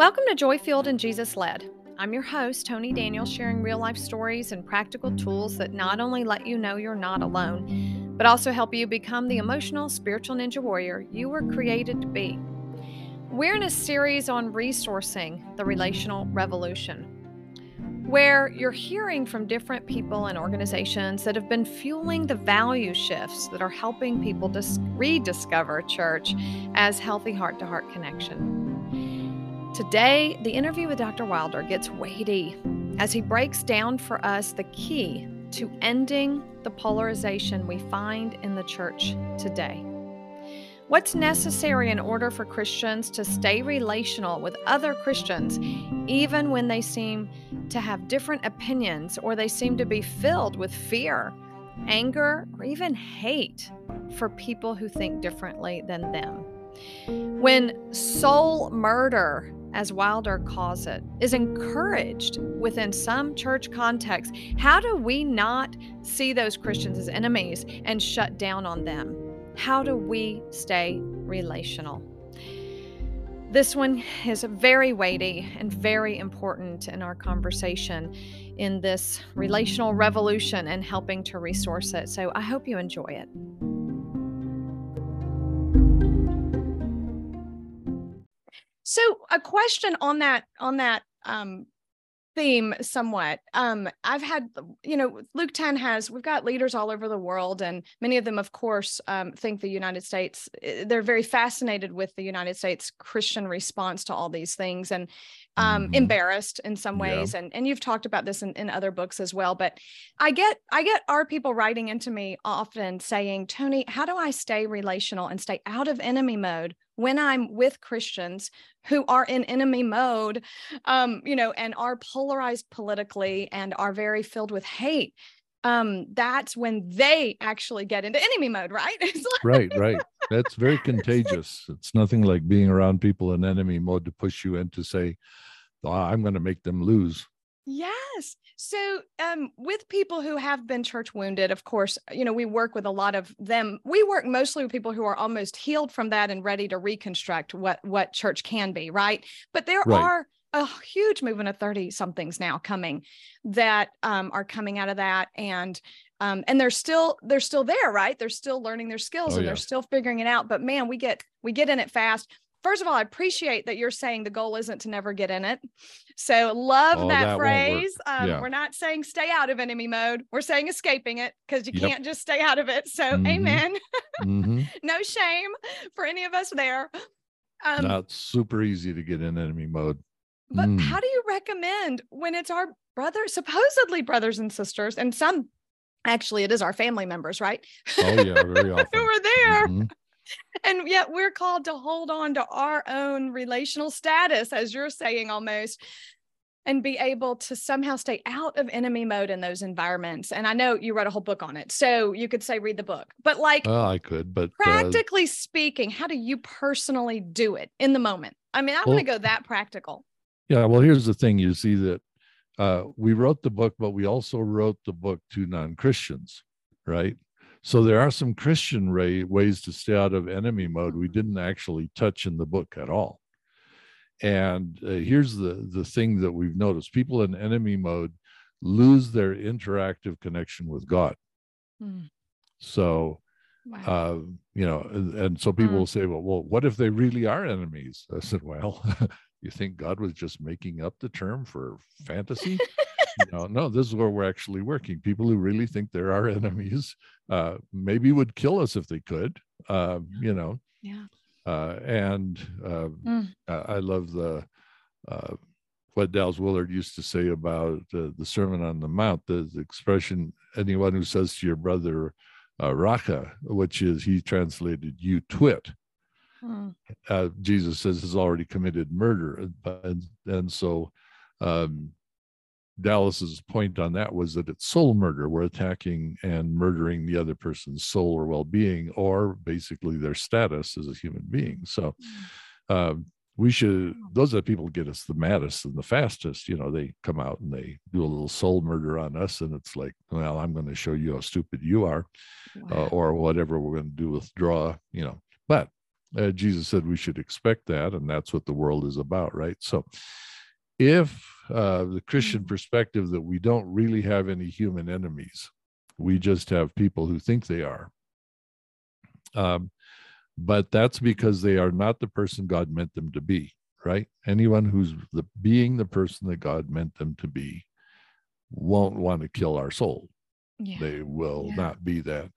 Welcome to Joy-Filled and Jesus Led. I'm your host, Tony Daniel, sharing real life stories and practical tools that not only let you know you're not alone, but also help you become the emotional, spiritual ninja warrior you were created to be. We're in a series on resourcing the relational revolution, where you're hearing from different people and organizations that have been fueling the value shifts that are helping people dis- rediscover church as healthy heart to heart connection. Today, the interview with Dr. Wilder gets weighty as he breaks down for us the key to ending the polarization we find in the church today. What's necessary in order for Christians to stay relational with other Christians, even when they seem to have different opinions or they seem to be filled with fear, anger, or even hate for people who think differently than them? When soul murder as Wilder calls it, is encouraged within some church contexts, how do we not see those Christians as enemies and shut down on them? How do we stay relational? This one is very weighty and very important in our conversation in this relational revolution and helping to resource it. So I hope you enjoy it. So a question on that on that um, theme somewhat. Um, I've had, you know, Luke 10 has, we've got leaders all over the world, and many of them, of course, um, think the United States, eh, they're very fascinated with the United States Christian response to all these things and um, mm-hmm. embarrassed in some ways. Yeah. And, and you've talked about this in, in other books as well. But I get, I get our people writing into me often saying, Tony, how do I stay relational and stay out of enemy mode when I'm with Christians who are in enemy mode, um, you know, and are polarized politically and are very filled with hate, um, that's when they actually get into enemy mode, right? like- right, right. That's very contagious. It's nothing like being around people in enemy mode to push you into say, oh, I'm going to make them lose. Yes. So, um, with people who have been church wounded, of course, you know, we work with a lot of them. We work mostly with people who are almost healed from that and ready to reconstruct what what church can be, right? But there right. are a huge movement of 30 somethings now coming that um, are coming out of that and um, and they're still they're still there right they're still learning their skills oh, and yeah. they're still figuring it out but man we get we get in it fast first of all, I appreciate that you're saying the goal isn't to never get in it. So love oh, that, that, phrase. Um, yeah. We're not saying stay out of enemy mode. We're saying escaping it because you yep. can't just stay out of it. So mm-hmm. amen. mm-hmm. no shame for any of us there. Um, not super easy to get in enemy mode. But mm. how do you recommend when it's our brothers, supposedly brothers and sisters, and some actually it is our family members, right? Oh yeah, very often. Who are there. Mm-hmm and yet we're called to hold on to our own relational status, as you're saying almost, and be able to somehow stay out of enemy mode in those environments. And I know you wrote a whole book on it. So you could say read the book, but like, oh, I could, but uh, practically uh, speaking, how do you personally do it in the moment? I mean, I well, want to go that practical. Yeah. Well, here's the thing you see that uh, we wrote the book, but we also wrote the book to non Christians, right? So there are some Christian ray, ways to stay out of enemy mode we didn't actually touch in the book at all. And uh, here's the the thing that we've noticed: people in enemy mode lose their interactive connection with God. Hmm. So, wow. uh, you know, and, and so people hmm. will say, "Well, well, what if they really are enemies?" I said, "Well, you think God was just making up the term for fantasy?" no, no, this is where we're actually working. People who really think there are our enemies, uh, maybe would kill us if they could, uh, you know. Yeah. Uh, and uh, mm. I love the uh, what Dallas Willard used to say about the Sermon on the Mount, the, the, expression anyone who says to your brother, uh, Raca, which is he translated you twit. Mm. Uh, Jesus says has already committed murder. And, and so um, Dallas's point on that was that it's soul murder. We're attacking and murdering the other person's soul or well-being, or basically their status as a human being. So um, we should. Those are the people who get us the maddest and the fastest. You know, they come out and they do a little soul murder on us, and it's like, well, I'm going to show you how stupid you are, uh, wow. uh, or whatever we're going to do withdraw. You know, but Uh, Jesus said we should expect that, and that's what the world is about, right? So, if uh, the Christian Mm. perspective that we don't really have any human enemies, we just have people who think they are. Um, but that's because they are not the person God meant them to be, right? Anyone who's the being the person that God meant them to be won't want to kill our soul Yeah. they will Yeah. not be that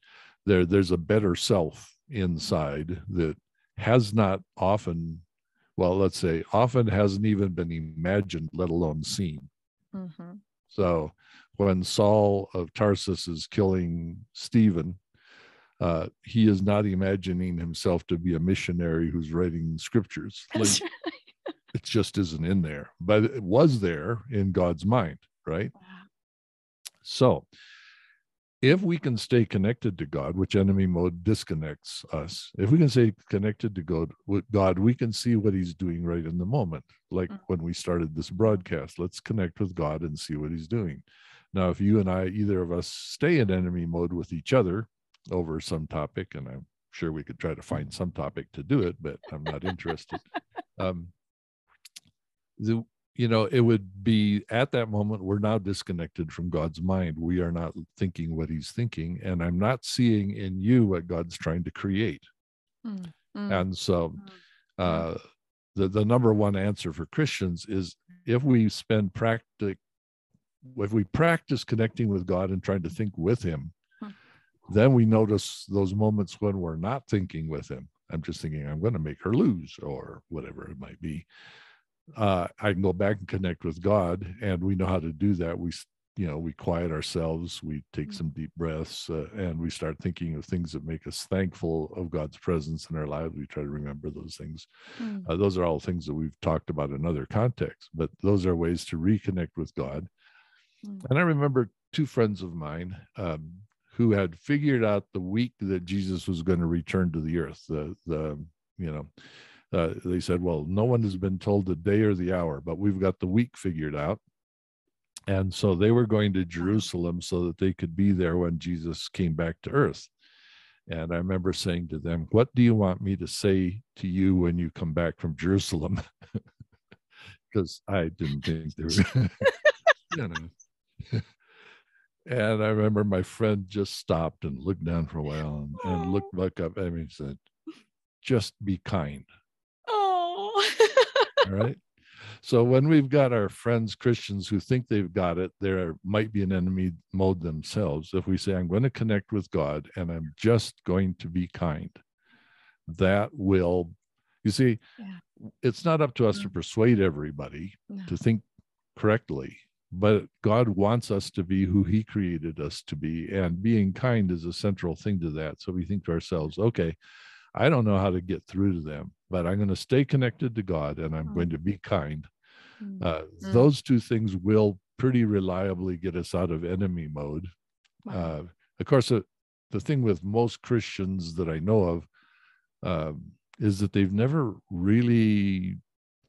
there there's a better self inside that has not often well let's say often hasn't even been imagined let alone seen Mhm. so when saul of tarsus is killing stephen uh, he is not imagining himself to be a missionary who's writing scriptures Like, right. it just isn't in there but it was there in god's mind right Wow. So, if we can stay connected to God, which enemy mode disconnects us, if we can stay connected to God, with God, we can see what He's doing right in the moment. Like Mm. when we started this broadcast, let's connect with God and see what He's doing. Now, if you and I, either of us, stay in enemy mode with each other over some topic, and I'm sure we could try to find some topic to do it, but I'm not interested. Um, the you know it would be at that moment we're now disconnected from god's mind we are not thinking what he's thinking and i'm not seeing in you what god's trying to create Mm. Mm. and so Mm. uh the, the number one answer for christians is if we spend practice, if we practice connecting with god and trying to think with him Hmm. then we notice those moments when we're not thinking with him i'm just thinking i'm going to make her lose or whatever it might be uh, I can go back and connect with God, and we know how to do that. We, you know, we quiet ourselves, we take Mm. some deep breaths, uh, and we start thinking of things that make us thankful of God's presence in our lives. We try to remember those things. Mm. Uh, those are all things that we've talked about in other contexts, but those are ways to reconnect with God. Mm. And I remember two friends of mine um, who had figured out the week that Jesus was going to return to the earth. The the you know uh, they said, well, no one has been told the day or the hour, but we've got the week figured out. And so they were going to Jerusalem so that they could be there when Jesus came back to earth. And I remember saying to them, What do you want me to say to you when you come back from Jerusalem? Because I didn't think they were, you know. And I remember my friend just stopped and looked down for a while and, and looked back up at me and said, Just be kind. All right. So when we've got our friends, Christians, who think they've got it, there might be an enemy mode themselves. If we say, I'm going to connect with God and I'm just going to be kind, that will, you see, Yeah. it's not up to us to Mm. persuade everybody No. to think correctly, but God wants us to be who He created us to be. And being kind is a central thing to that. So we think to ourselves, okay, I don't know how to get through to them, but I'm going to stay connected to God and I'm Mm. going to be kind. Mm. Uh, Mm. Those two things will pretty reliably get us out of enemy mode. Wow. Uh, of course, uh, the thing with most Christians that I know of um, is that they've never really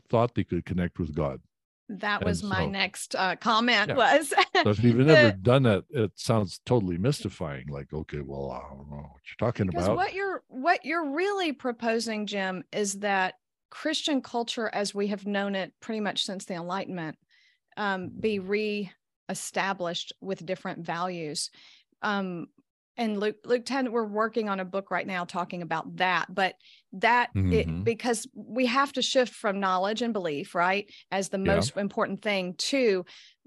thought they could connect with God. That was my next uh, comment Yeah. was So if you've never the- done that, it sounds totally mystifying. Like, okay, well, I don't know what you're talking about. what you're what you're really proposing jim is that christian culture as we have known it pretty much since the enlightenment um, be re-established with different values um, and luke luke 10 we're working on a book right now talking about that but that it, Mhm. because we have to shift from knowledge and belief right as the Yeah. most important thing to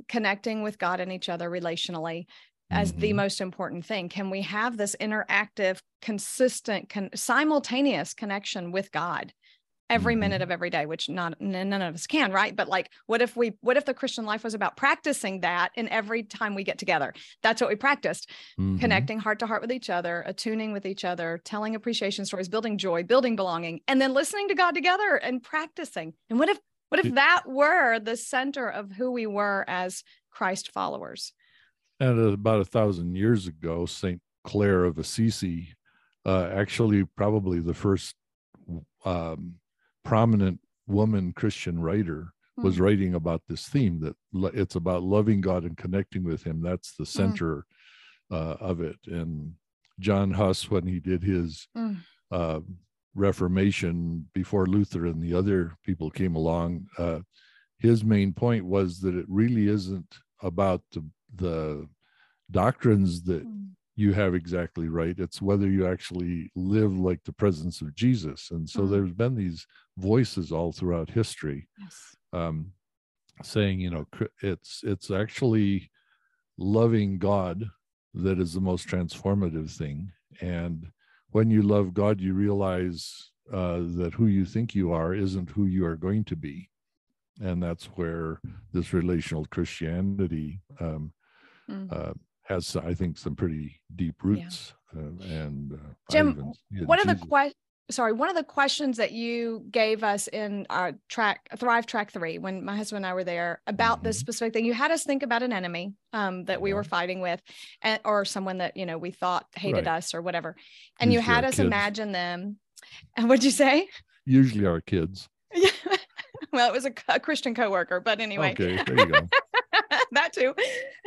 connecting with god and each other relationally as the Mhm. most important thing. Can we have this interactive, consistent, con- simultaneous connection with God every minute Mhm. of every day? Which not n- none of us can, right? But like, what if we? What if the Christian life was about practicing that? And every time we get together, that's what we practiced: Mhm. connecting heart to heart with each other, attuning with each other, telling appreciation stories, building joy, building belonging, and then listening to God together and practicing. And what if? What if that were the center of who we were as Christ followers? And about a thousand years ago, Saint Clare of Assisi, uh, actually probably the first um, prominent woman Christian writer, was Hmm. writing about this theme that it's about loving God and connecting with Him. That's Hmm. the center uh, of it. And John Huss, when he did his Mm. uh, Reformation before Luther and the other people came along, uh, his main point was that it really isn't about the the doctrines that Mm. You have exactly right. It's whether you actually live like the presence of Jesus. And so Mm. there's been these voices all throughout history Yes. um, saying, you know, it's it's actually loving God that is the most transformative thing. And when you love God, you realize uh, that who you think you are isn't who you are going to be, and that's where this relational Christianity um, Mm. uh, has, I think, some pretty deep roots. Uh, and uh, Jim, even in One of the Jesus. que- sorry, one of the questions that you gave us in our track Thrive Track Three when my husband and I were there about this Mhm. specific thing, you had us think about an enemy um, that we Yeah. were fighting with, and, or someone that you know we thought hated Right. us or whatever, and you had us kids. imagine them. And what'd you say? Usually our kids. well, it was a, a Christian coworker, but anyway, Okay, there you go. that too.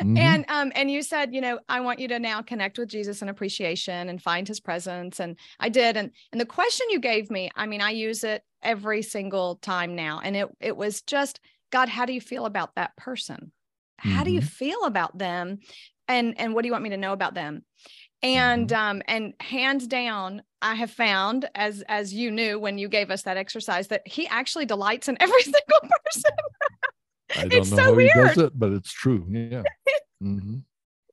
Mhm. And um, and you said, you know, I want you to now connect with Jesus in appreciation and find his presence. And I did. And and the question you gave me, I mean, I use it every single time now. And it it was just, God, how do you feel about that person? How do you Mhm. feel about them? And and what do you want me to know about them? And um, and hands down, I have found, as as you knew when you gave us that exercise, that he actually delights in every single person. I don't it's know so how he weird. does it, but it's true. Yeah. hmm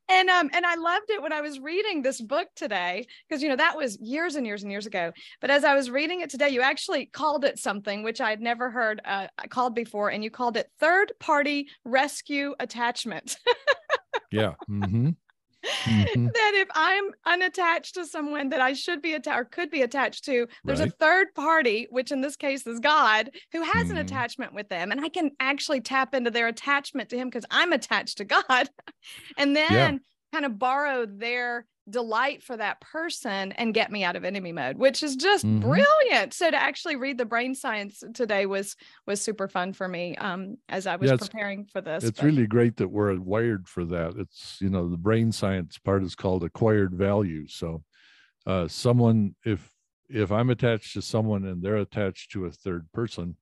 and um and i loved it when i was reading this book today because you know that was years and years and years ago but as i was reading it today you actually called it something which i had never heard uh, called before and you called it third party rescue attachment Yeah. hmm Mhm. that if i'm unattached to someone that i should be attached or could be attached to there's a third party which in this case is god who has an Mhm. attachment with them and i can actually tap into their attachment to him because i'm attached to god and then kind of borrow their delight for that person and get me out of enemy mode which is just Mhm. brilliant so to actually read the brain science today was was super fun for me um as i was Yeah, preparing for this It's but- really great that we're wired for that. It's, you know, the brain science part is called acquired value. So, uh, someone, if, if I'm attached to someone and they're attached to a third person,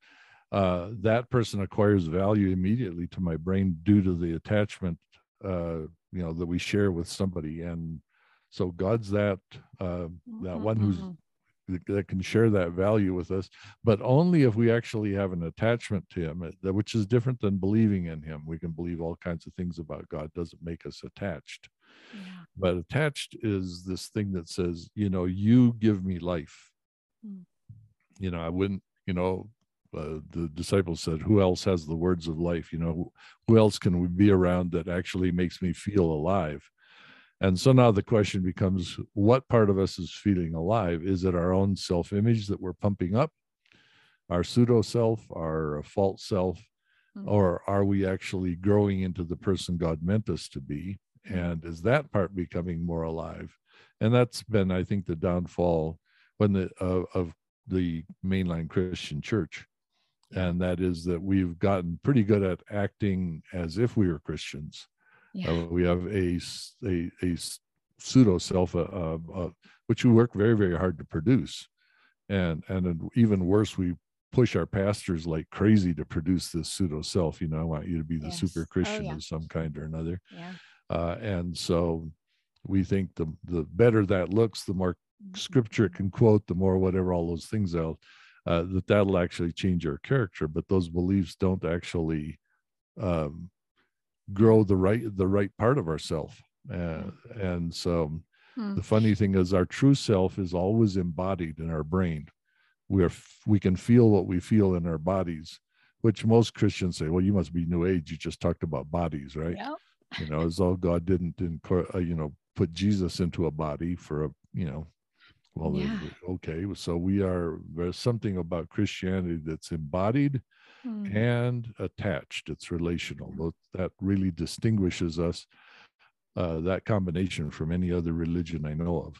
uh, that person acquires value immediately to my brain due to the attachment, uh, you know, that we share with somebody. And so God's that, uh, that one who's Mhm. that that can share that value with us, but only if we actually have an attachment to Him, uh, which is different than believing in Him. We can believe all kinds of things about God, doesn't make us attached. Yeah. But attached is this thing that says, you know, you give me life. Mm. You know, I wouldn't, you know, uh, the disciples said, who else has the words of life? You know, who else can we be around that actually makes me feel alive? And so now the question becomes what part of us is feeling alive? Is it our own self image that we're pumping up, our pseudo self, our false self, Mhm. or are we actually growing into the person God meant us to be? And is that part becoming more alive? And that's been, I think, the downfall when the uh, of the mainline Christian church. And that is that we've gotten pretty good at acting as if we were Christians. Yeah. Uh, we have a a pseudo self, uh, uh, which we work very very hard to produce, and and even worse, we push our pastors like crazy to produce this pseudo self. You know, I want you to be the Yes. super Oh, Christian yeah. of some kind or another, yeah. uh, and so we think the the better that looks, the more scripture it can quote, the more whatever all those things are, uh, that that'll actually change our character. But those beliefs don't actually um, grow the right the right part of ourself. Uh, and so Hmm. the funny thing is, our true self is always embodied in our brain. We are we can feel what we feel in our bodies, which most Christians say, "Well, you must be New Age. You just talked about bodies, right?" Yep. you know as though god didn't didn't uh, you know put jesus into a body for a you know well Yeah. okay so we are there's something about christianity that's embodied Hmm. and attached it's relational that really distinguishes us uh, that combination from any other religion i know of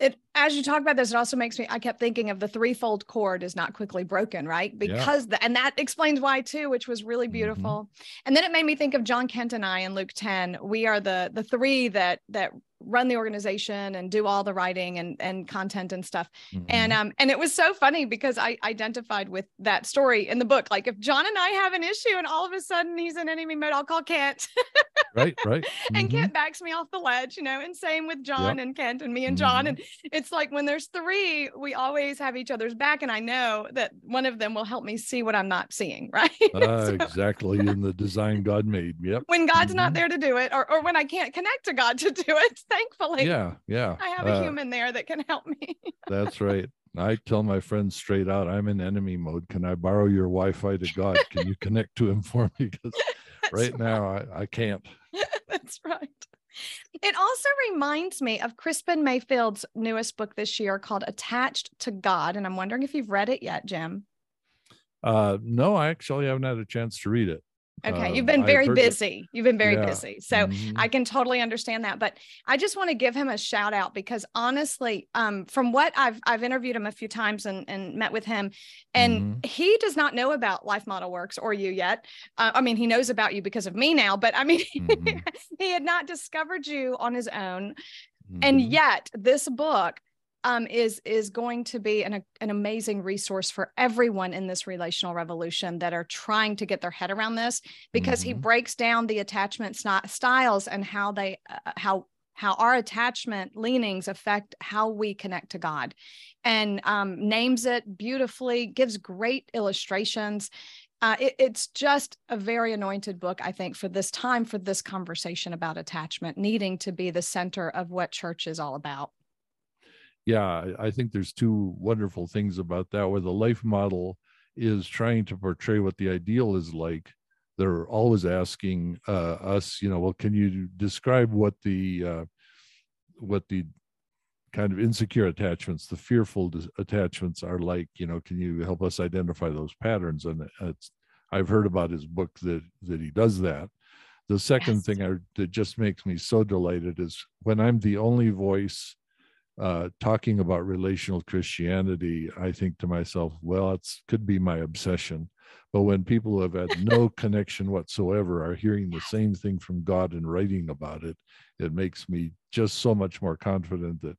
it as you talk about this, it also makes me. I kept thinking of the threefold cord is not quickly broken, right? Yeah. Because the, and that explains why too, which was really Mhm. beautiful. And then it made me think of John Kent and I in Luke ten. We are the the three that that run the organization and do all the writing and and content and stuff. Mhm. And um and it was so funny because I identified with that story in the book. Like if John and I have an issue and all of a sudden he's in enemy mode, I'll call Kent. right, right. and Mhm. Kent backs me off the ledge, you know, and same with John and Kent and me and John. Mhm. And it's like when there's three, we always have each other's back. And I know that one of them will help me see what I'm not seeing, right? Ah, So exactly in the design God made. Yep. when God's not Mhm. there to do it, or, or when I can't connect to God to do it, thankfully, Yeah, yeah. I have a Uh, human there that can help me. That's right. I tell my friends straight out, I'm in enemy mode. Can I borrow your Wi-Fi to God? Can you connect to him for me? Because That's right now I, I can't. That's right. It also reminds me of Crispin Mayfield's newest book this year called Attached to God. And I'm wondering if you've read it yet, Jim. Uh, no, I actually haven't had a chance to read it. Okay. Uh, You've been very busy. You've been very Yeah. busy. So Mhm. I can totally understand that. But I just want to give him a shout out because honestly, um, from what I've I've interviewed him a few times and, and met with him, and Mm-hmm. he does not know about Life Model Works or you yet. Uh, I mean, he knows about you because of me now, but I mean, Mhm. he had not discovered you on his own. and Mhm. yet this book um, is is going to be an, an amazing resource for everyone in this relational revolution that are trying to get their head around this because he Mhm. breaks down the attachment styles and how they uh, how how our attachment leanings affect how we connect to God and um, names it beautifully gives great illustrations uh, it- it's just a very anointed book, I think, for this time, for this conversation about attachment needing to be the center of what church is all about. Yeah I- think there's two wonderful things about that where the life model is trying to portray what the ideal is like. They're always asking uh, us you know well can you describe what the uh, what the kind of insecure attachments the fearful attachments are like you know can you help us identify those patterns? And it's i've heard about his book that that he does that. The second Yes. thing I, that just makes me so delighted is when i'm the only voice uh, talking about relational Christianity, I think to myself, well, it's could be my obsession. But when people who have had no connection whatsoever are hearing the same thing from God and writing about it, it makes me just so much more confident that,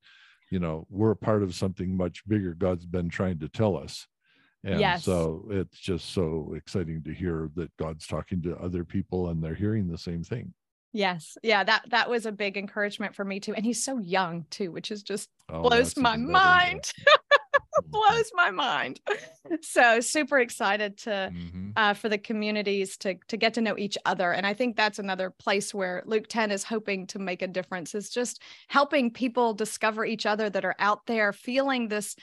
you know, we're a part of something much bigger God's been trying to tell us. And Yes. so it's just so exciting to hear that God's talking to other people and they're hearing the same thing. Yes. Yeah, that that was a big encouragement for me too. And he's so young too, which is just Oh, blows my even better, yeah. mind. blows my mind. So super excited to Mhm. uh, for the communities to to get to know each other. And I think that's another place where Luke 10 is hoping to make a difference is just helping people discover each other that are out there feeling this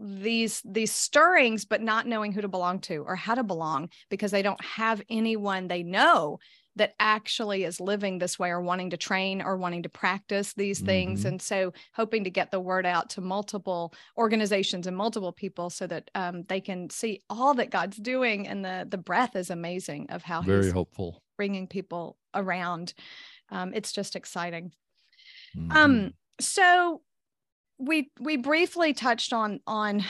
these these stirrings, but not knowing who to belong to or how to belong because they don't have anyone they know that actually is living this way or wanting to train or wanting to practice these things. Mhm. And so hoping to get the word out to multiple organizations and multiple people so that um, they can see all that God's doing. And the, the breath is amazing of how Very he's helpful. bringing people around. Um, it's just exciting. Mhm. Um, so we we briefly touched on on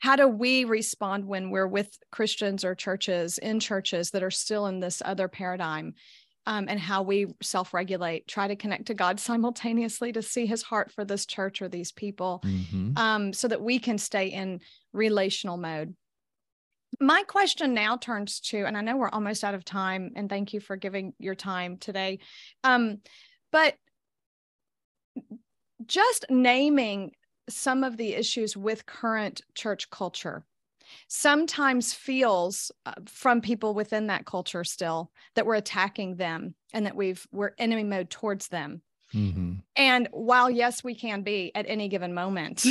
how do we respond when we're with Christians or churches in churches that are still in this other paradigm, um, and how we self-regulate, try to connect to God simultaneously to see His heart for this church or these people, Mhm. um, so that we can stay in relational mode. My question now turns to, and I know we're almost out of time, and thank you for giving your time today. Um, but just naming some of the issues with current church culture sometimes feels uh, from people within that culture still that we're attacking them and that we've we're enemy mode towards them Mhm. and while yes we can be at any given moment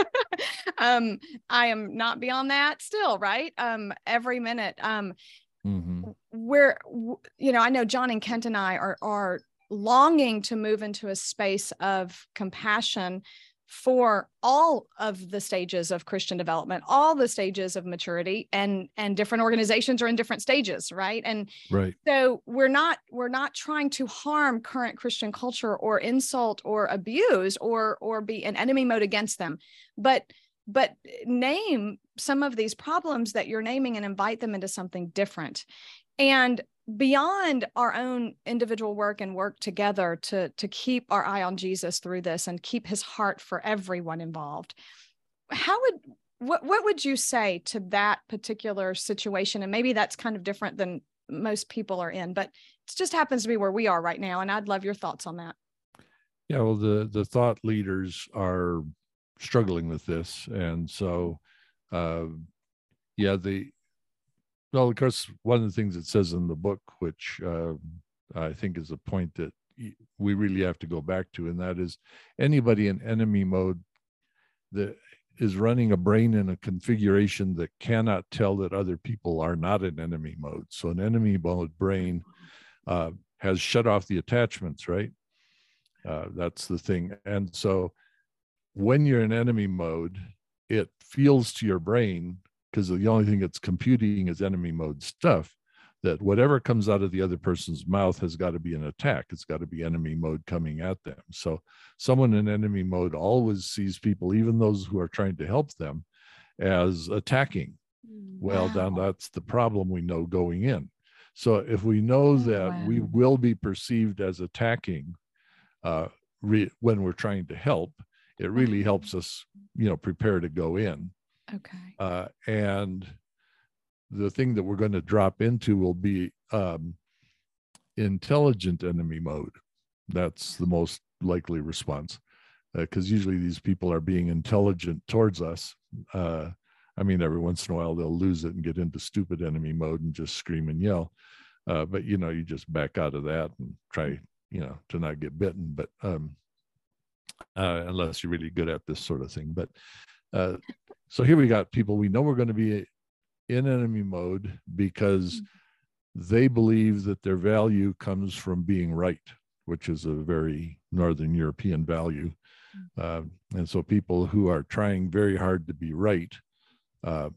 um i am not beyond that still right um every minute um Mhm. we're you know i know john and kent and i are are longing to move into a space of compassion for all of the stages of christian development all the stages of maturity and and different organizations are in different stages right? And Right. so we're not we're not trying to harm current christian culture or insult or abuse or or be in enemy mode against them. But but name some of these problems that you're naming and invite them into something different. And beyond our own individual work and work together to to keep our eye on Jesus through this and keep his heart for everyone involved how would what what would you say to that particular situation? And maybe that's kind of different than most people are in but it just happens to be where we are right now and I'd love your thoughts on that. Yeah well the the thought leaders are struggling with this and so uh yeah the well, of course, one of the things it says in the book, which uh, I think is a point that we really have to go back to, and that is anybody in enemy mode that is running a brain in a configuration that cannot tell that other people are not in enemy mode. So, an enemy mode brain uh, has shut off the attachments, right? Uh, that's the thing. And so, when you're in enemy mode, it feels to your brain because the only thing it's computing is enemy mode stuff that whatever comes out of the other person's mouth has got to be an attack. It's got to be enemy mode coming at them. So someone in enemy mode always sees people even those who are trying to help them as attacking. Well then that's the problem we know going in. So if we know oh, that wow. we will be perceived as attacking uh, re- when we're trying to help it really helps us you know prepare to go in Okay. Uh, and the thing that we're going to drop into will be um, intelligent enemy mode. That's the most likely response because uh, usually these people are being intelligent towards us. Uh, I mean, every once in a while they'll lose it and get into stupid enemy mode and just scream and yell. Uh, but you know, you just back out of that and try, you know, to not get bitten. But um, uh, unless you're really good at this sort of thing. But uh, so here we got people we know we're going to be in enemy mode because mm-hmm. they believe that their value comes from being right, which is a very Northern European value. Uh, and so people who are trying very hard to be right uh,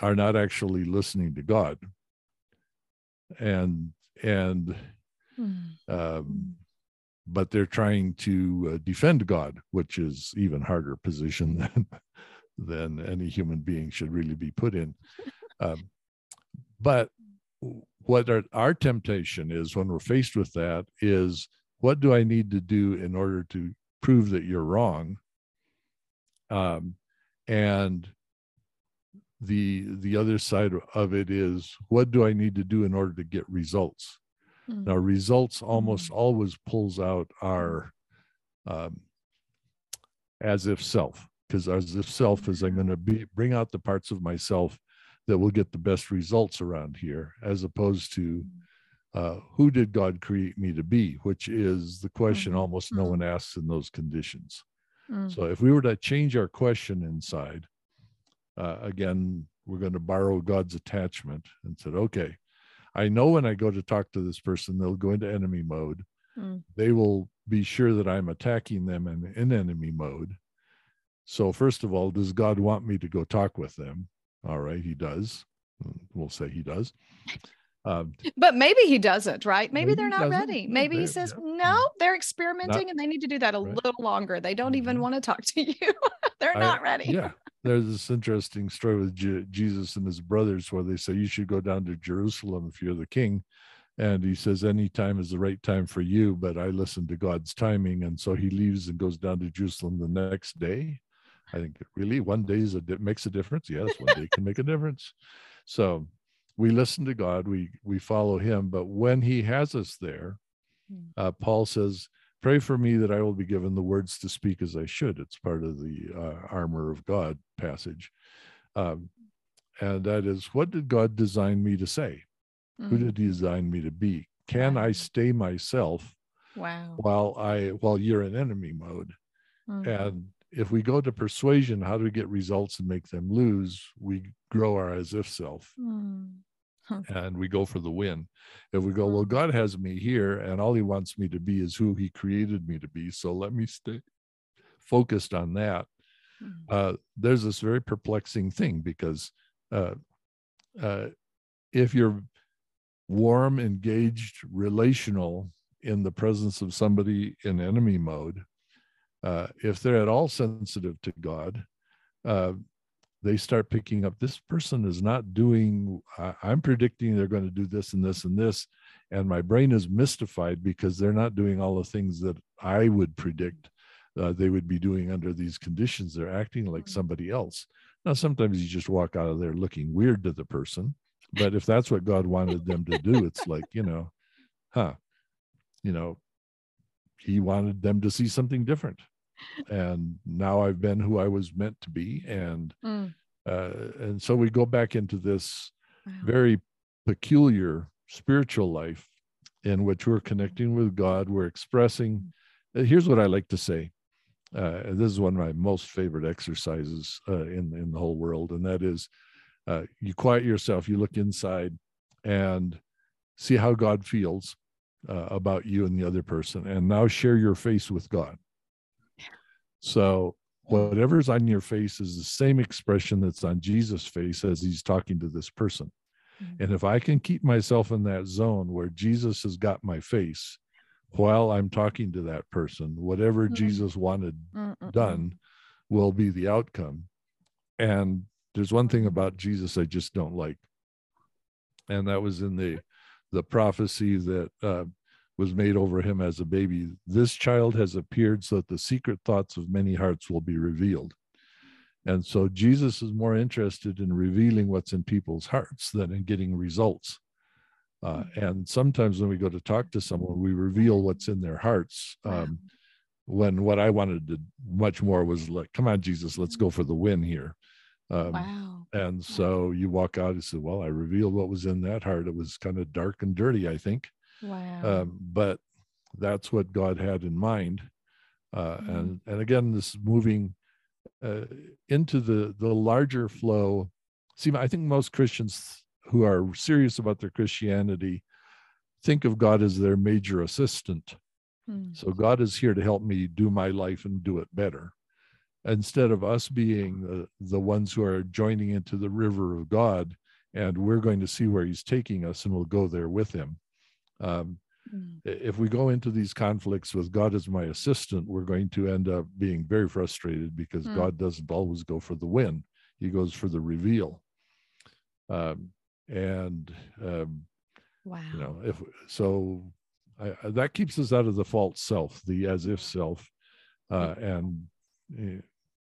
are not actually listening to God. And, and, mm-hmm. um, but they're trying to uh, defend God, which is even harder position than than any human being should really be put in. Um, but what our, our temptation is when we're faced with that is what do I need to do in order to prove that you're wrong? Um, and the the other side of it is what do I need to do in order to get results? Mm-hmm. Now, results almost mm-hmm. always pulls out our um, as if self because as if self is I'm going to be bring out the parts of myself that will get the best results around here, as opposed to uh, who did God create me to be, which is the question mm-hmm. almost no mm-hmm. one asks in those conditions. Mm-hmm. So if we were to change our question inside, uh, again, we're going to borrow God's attachment and said, okay, I know when I go to talk to this person, they'll go into enemy mode. Mm. They will be sure that I'm attacking them in, in enemy mode. So, first of all, does God want me to go talk with them? All right, he does. We'll say he does. Um, but maybe he doesn't, right? Maybe, maybe they're not ready. Maybe he says, yeah. no, they're experimenting not, and they need to do that a right. little longer. They don't even mm-hmm. want to talk to you. they're I, not ready. yeah. There's this interesting story with Je- Jesus and his brothers where they say, you should go down to Jerusalem if you're the king. And he says, any time is the right time for you, but I listen to God's timing. And so he leaves and goes down to Jerusalem the next day. I think really one day is a makes a difference. Yes, one day can make a difference. So we listen to God, we we follow Him. But when He has us there, hmm. uh, Paul says, "Pray for me that I will be given the words to speak as I should." It's part of the uh, armor of God passage, um, and that is, what did God design me to say? Mm-hmm. Who did He design me to be? Can wow. I stay myself? Wow. While I while you're in enemy mode, mm-hmm. and if we go to persuasion, how do we get results and make them lose? We grow our as if self. Mm. Huh. And we go for the win. If we go, well. God has me here, and all He wants me to be is who He created me to be. So let me stay focused on that. Mm. Uh, there's this very perplexing thing because uh, uh, if you're warm, engaged, relational in the presence of somebody in enemy mode, uh, if they're at all sensitive to God, uh, they start picking up this person is not doing I, i'm predicting they're going to do this and this and this and my brain is mystified because they're not doing all the things that i would predict uh, they would be doing under these conditions. They're acting like Mm-hmm. somebody else. Now sometimes you just walk out of there looking weird to the person but if that's what god wanted them to do it's like you know huh you know he wanted them to see something different and now i've been who i was meant to be and Mm. uh, and so we go back into this Wow. very peculiar spiritual life in which we're connecting with god we're expressing uh, here's what i like to say uh, this is one of my most favorite exercises uh, in in the whole world and that is uh, you quiet yourself you look inside and see how god feels uh, about you and the other person and now share your face with god so whatever's on your face is the same expression that's on jesus face as he's talking to this person Mm. and if i can keep myself in that zone where jesus has got my face while i'm talking to that person whatever Mhm. jesus wanted Mm, mm, mm. done will be the outcome. And there's one thing about Jesus I just don't like, and that was in the the prophecy that uh, was made over him as a baby. This child has appeared so that the secret thoughts of many hearts will be revealed. And so Jesus is more interested in revealing what's in people's hearts than in getting results. Uh, and sometimes when we go to talk to someone, we reveal what's in their hearts. Um, when what I wanted to much more was like, come on, Jesus, let's go for the win here. Um, wow. And so you walk out and say, well, I revealed what was in that heart. It was kind of dark and dirty, I think. Wow. Um, but that's what God had in mind. Uh, Mhm. and, and again, this moving uh, into the, the larger flow. See, I think most Christians who are serious about their Christianity think of God as their major assistant. Mm. So God is here to help me do my life and do it better. Instead of us being the, the ones who are joining into the river of God and we're going to see where he's taking us and we'll go there with him. Um, Mm. if we go into these conflicts with God as my assistant, we're going to end up being very frustrated because Mm. God doesn't always go for the win. He goes for the reveal. Um, and um, Wow. you know if so I, that keeps us out of the false self the as if self uh, and eh,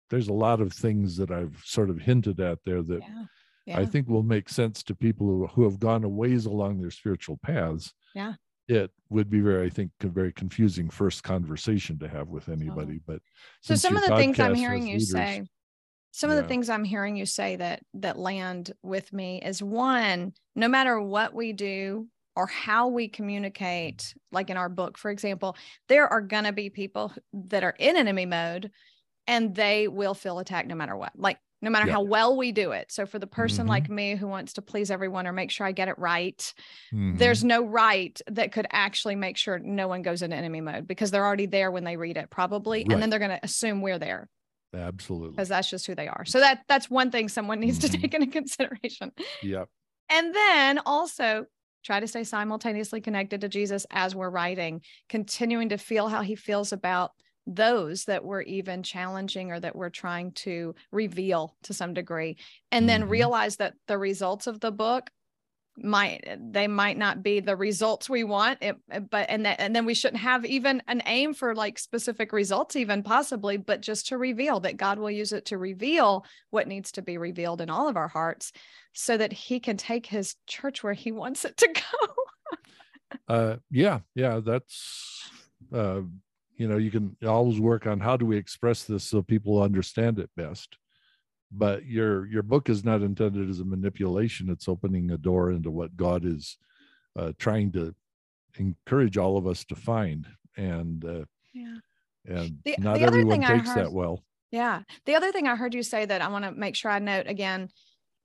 there's a lot of things that i've sort of hinted at there that yeah. Yeah. i think will make sense to people who, who have gone a ways along their spiritual paths Yeah. it would be very i think a very confusing first conversation to have with anybody but so some of the things i'm hearing you leaders- say some of the things i'm hearing you say that that land with me is one no matter what we do or how we communicate like in our book for example there are going to be people that are in enemy mode and they will feel attacked no matter what like no matter Yeah. how well we do it so for the person Mhm. like me who wants to please everyone or make sure i get it right Mhm. there's no right that could actually make sure no one goes into enemy mode because they're already there when they read it probably and then they're going to assume we're there absolutely because that's just who they are so that that's one thing someone needs to Mhm. take into consideration yeah and then also try to stay simultaneously connected to jesus as we're writing continuing to feel how he feels about those that we're even challenging or that we're trying to reveal to some degree and then Mhm. realize that the results of the book might they might not be the results we want it, but and that and then we shouldn't have even an aim for like specific results even possibly but just to reveal that god will use it to reveal what needs to be revealed in all of our hearts so that he can take his church where he wants it to go uh yeah yeah that's uh you know you can always work on how do we express this so people understand it best but your your book is not intended as a manipulation it's opening a door into what god is uh trying to encourage all of us to find and uh yeah and The- not the other everyone thing I takes heard- that well Yeah. The other thing I heard you say that I want to make sure I note again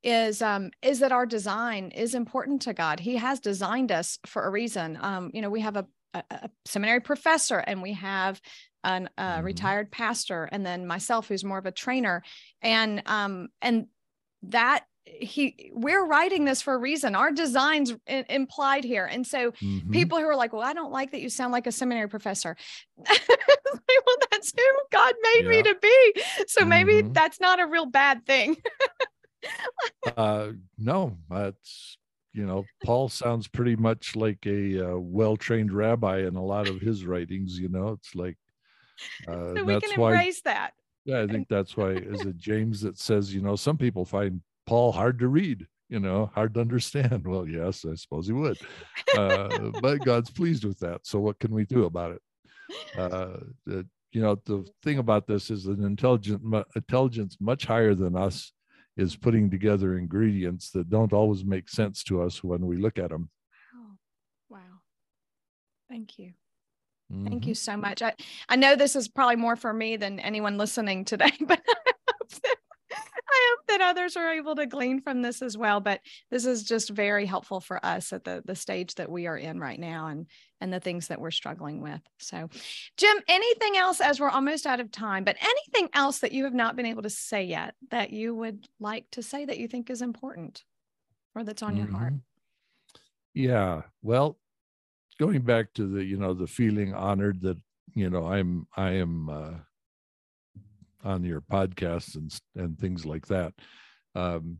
is um is that our design is important to God. He has designed us for a reason. Um you know, we have a a, a seminary professor and we have an uh, Mhm. retired pastor and then myself who's more of a trainer and um and that he we're writing this for a reason our designs i- implied here and so Mhm. people who are like, well, I don't like that you sound like a seminary professor. well, that's who God made me to be. So maybe Mhm. that's not a real bad thing. uh, no, that's you know, Paul sounds pretty much like a uh, well-trained rabbi in a lot of his writings. You know, it's like uh, so we can embrace why, that. Yeah, I think that's why. Is it James that says, you know, some people find Paul hard to read, you know, hard to understand. Well, yes, I suppose he would, uh, but God's pleased with that. So what can we do about it? Uh, you know, the thing about this is an intelligent intelligence much higher than us is putting together ingredients that don't always make sense to us when we look at them. Wow. Wow. Thank you. Mm-hmm. Thank you so much. I, I know this is probably more for me than anyone listening today, but I hope that others are able to glean from this as well. But this is just very helpful for us at the the stage that we are in right now and and the things that we're struggling with. So, Jim, anything else as we're almost out of time, but anything else that you have not been able to say yet that you would like to say that you think is important or that's on mm-hmm. your heart? Mm-hmm. Yeah. Well, going back to the, you know, the feeling honored that, you know, I'm I am uh on your podcasts and and things like that. Um,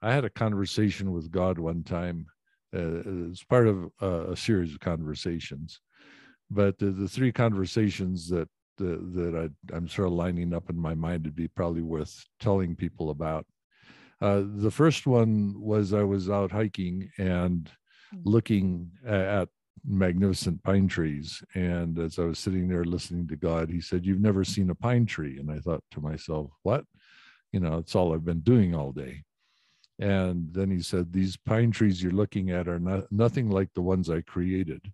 I had a conversation with God one time uh, as part of uh, a series of conversations, but the, the three conversations that the, that I, am sort of lining up in my mind would be probably worth telling people about. Uh, the first one was I was out hiking and hmm. looking at magnificent pine trees. And as I was sitting there listening to God, he said, You've never seen a pine tree. And I thought to myself, What? You know, it's all I've been doing all day. And then he said, These pine trees you're looking at are not, nothing like the ones I created.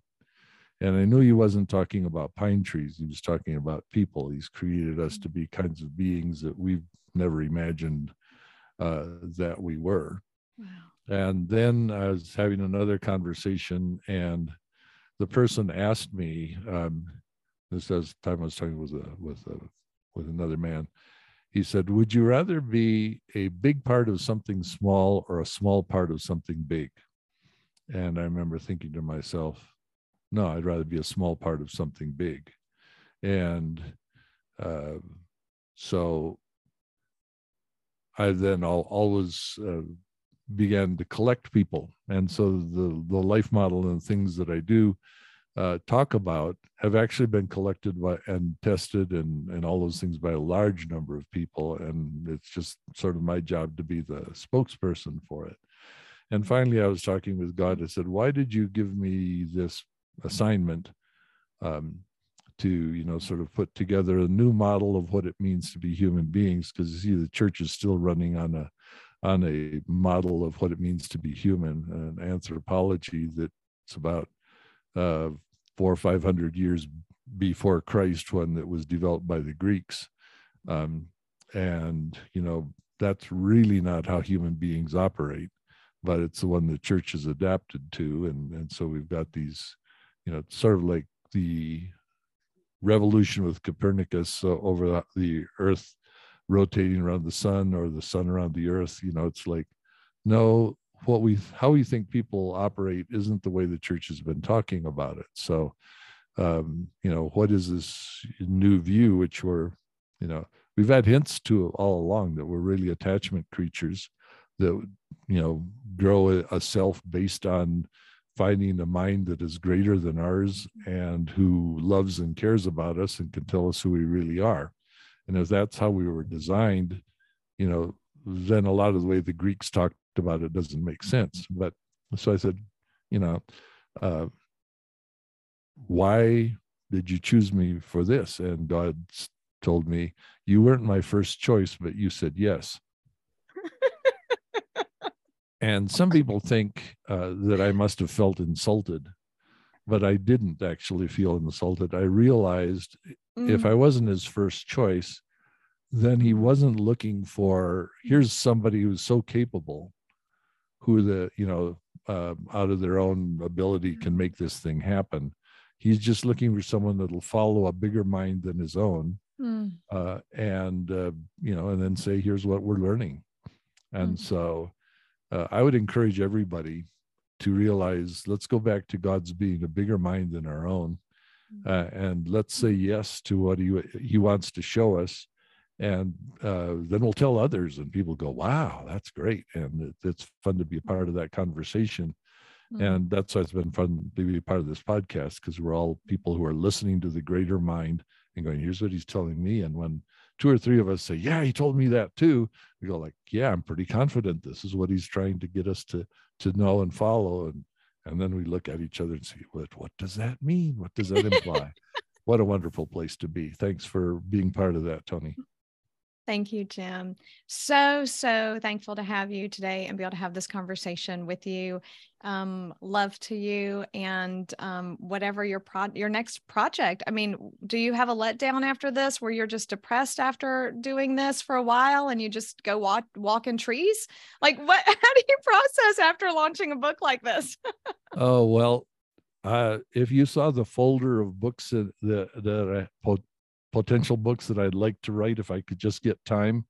And I knew he wasn't talking about pine trees. He was talking about people. He's created us to be kinds of beings that we've never imagined uh, that we were. Wow. And then I was having another conversation, and the person asked me, um, this was time I was talking with a, with a, with another man. He said, "Would you rather be a big part of something small or a small part of something big?" And I remember thinking to myself, "No, I'd rather be a small part of something big." And uh, so I then I always uh, began to collect people. And so the, the life model and things that I do uh, talk about have actually been collected by and tested and, and all those things by a large number of people. And it's just sort of my job to be the spokesperson for it. And finally, I was talking with God. I said, Why did you give me this assignment um, to, you know, sort of put together a new model of what it means to be human beings? Because you see, the church is still running on a on a model of what it means to be human, an anthropology that's about uh, four or five hundred years before Christ, one that was developed by the Greeks. Um, and, you know, that's really not how human beings operate, but it's the one the church has adapted to. And, and so we've got these, you know, sort of like the revolution with Copernicus uh, over the, the earth rotating around the sun or the sun around the earth you know it's like no what we how we think people operate isn't the way the church has been talking about it. So um you know what is this new view which we're you know we've had hints to all along that we're really attachment creatures that you know grow a, a self based on finding a mind that is greater than ours and who loves and cares about us and can tell us who we really are and if that's how we were designed, you know, then a lot of the way the Greeks talked about it doesn't make sense. But so I said, you know, uh, why did you choose me for this? And God told me, you weren't my first choice, but you said yes. and some people think uh, that I must have felt insulted, but I didn't actually feel insulted. I realized If I wasn't his first choice, then he wasn't looking for here's somebody who's so capable, who the you know uh, out of their own ability can make this thing happen. He's just looking for someone that'll follow a bigger mind than his own, mm. uh, and uh, you know, and then say, "Here's what we're learning." And mm. so, uh, I would encourage everybody to realize, let's go back to God's being a bigger mind than our own, uh, and let's say yes to what he he wants to show us and uh, then we'll tell others and people go wow that's great. And it, it's fun to be a part of that conversation. Mm-hmm. and that's why it's been fun to be part of this podcast because we're all people who are listening to the greater mind and going here's what he's telling me. And when two or three of us say yeah he told me that too we go like yeah i'm pretty confident this is what he's trying to get us to to know and follow. And and then we look at each other and say what what does that mean? What does that imply? What a wonderful place to be. Thanks for being part of that tony Thank you, Jim. So, so thankful to have you today and be able to have this conversation with you. Um, love to you and um, whatever your pro your next project. I mean, do you have a letdown after this where you're just depressed after doing this for a while and you just go walk walk in trees? Like what how do you process after launching a book like this? oh well, uh, if you saw the folder of books that that, I potential books that I'd like to write if I could just get time.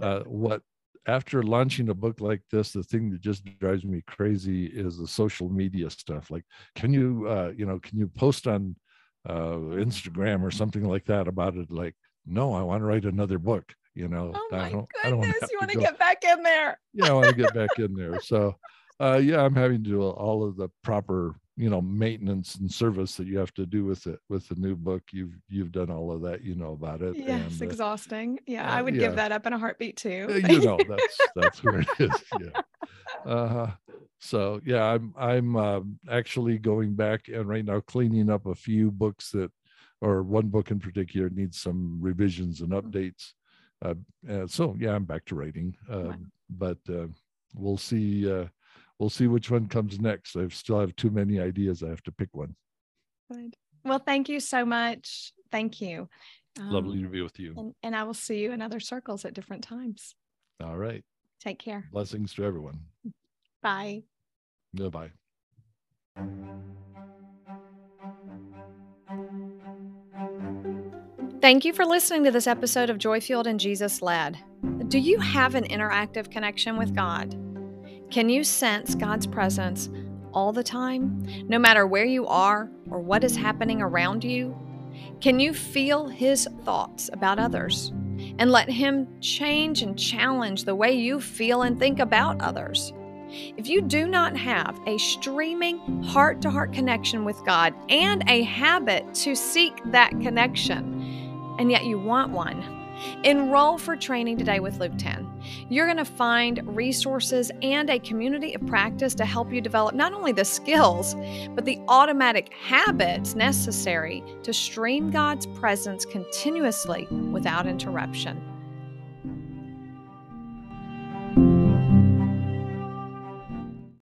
Uh, what after launching a book like this, the thing that just drives me crazy is the social media stuff. Like, can you, uh, you know, can you post on uh, Instagram or something like that about it? Like, no, I want to write another book. You know, oh my I don't, goodness, I don't you want to get back in there. yeah, I want to get back in there. So, uh, yeah, I'm having to do all of the proper you know maintenance and service that you have to do with it with the new book you've you've done all of that you know about it yes and, uh, exhausting. Yeah uh, i would yeah. give that up in a heartbeat too. Uh, you know that's that's where it is yeah. Uh so yeah i'm i'm uh, actually going back and right now cleaning up a few books that or one book in particular needs some revisions and mm. updates. Uh, and so yeah i'm back to writing um, but uh, we'll see uh, we'll see which one comes next. I still have too many ideas. I have to pick one. Good. Well, thank you so much. Thank you. Um, Lovely to be with you. And, and I will see you in other circles at different times. All right. Take care. Blessings to everyone. Bye. Goodbye. Thank you for listening to this episode of Joy-Filled and Jesus Led. Do you have an interactive connection with God? Can you sense God's presence all the time, no matter where you are or what is happening around you? Can you feel His thoughts about others and let Him change and challenge the way you feel and think about others? If you do not have a streaming heart to heart connection with God and a habit to seek that connection, and yet you want one, Enroll for training today with Luke 10. You're going to find resources and a community of practice to help you develop not only the skills, but the automatic habits necessary to stream God's presence continuously without interruption.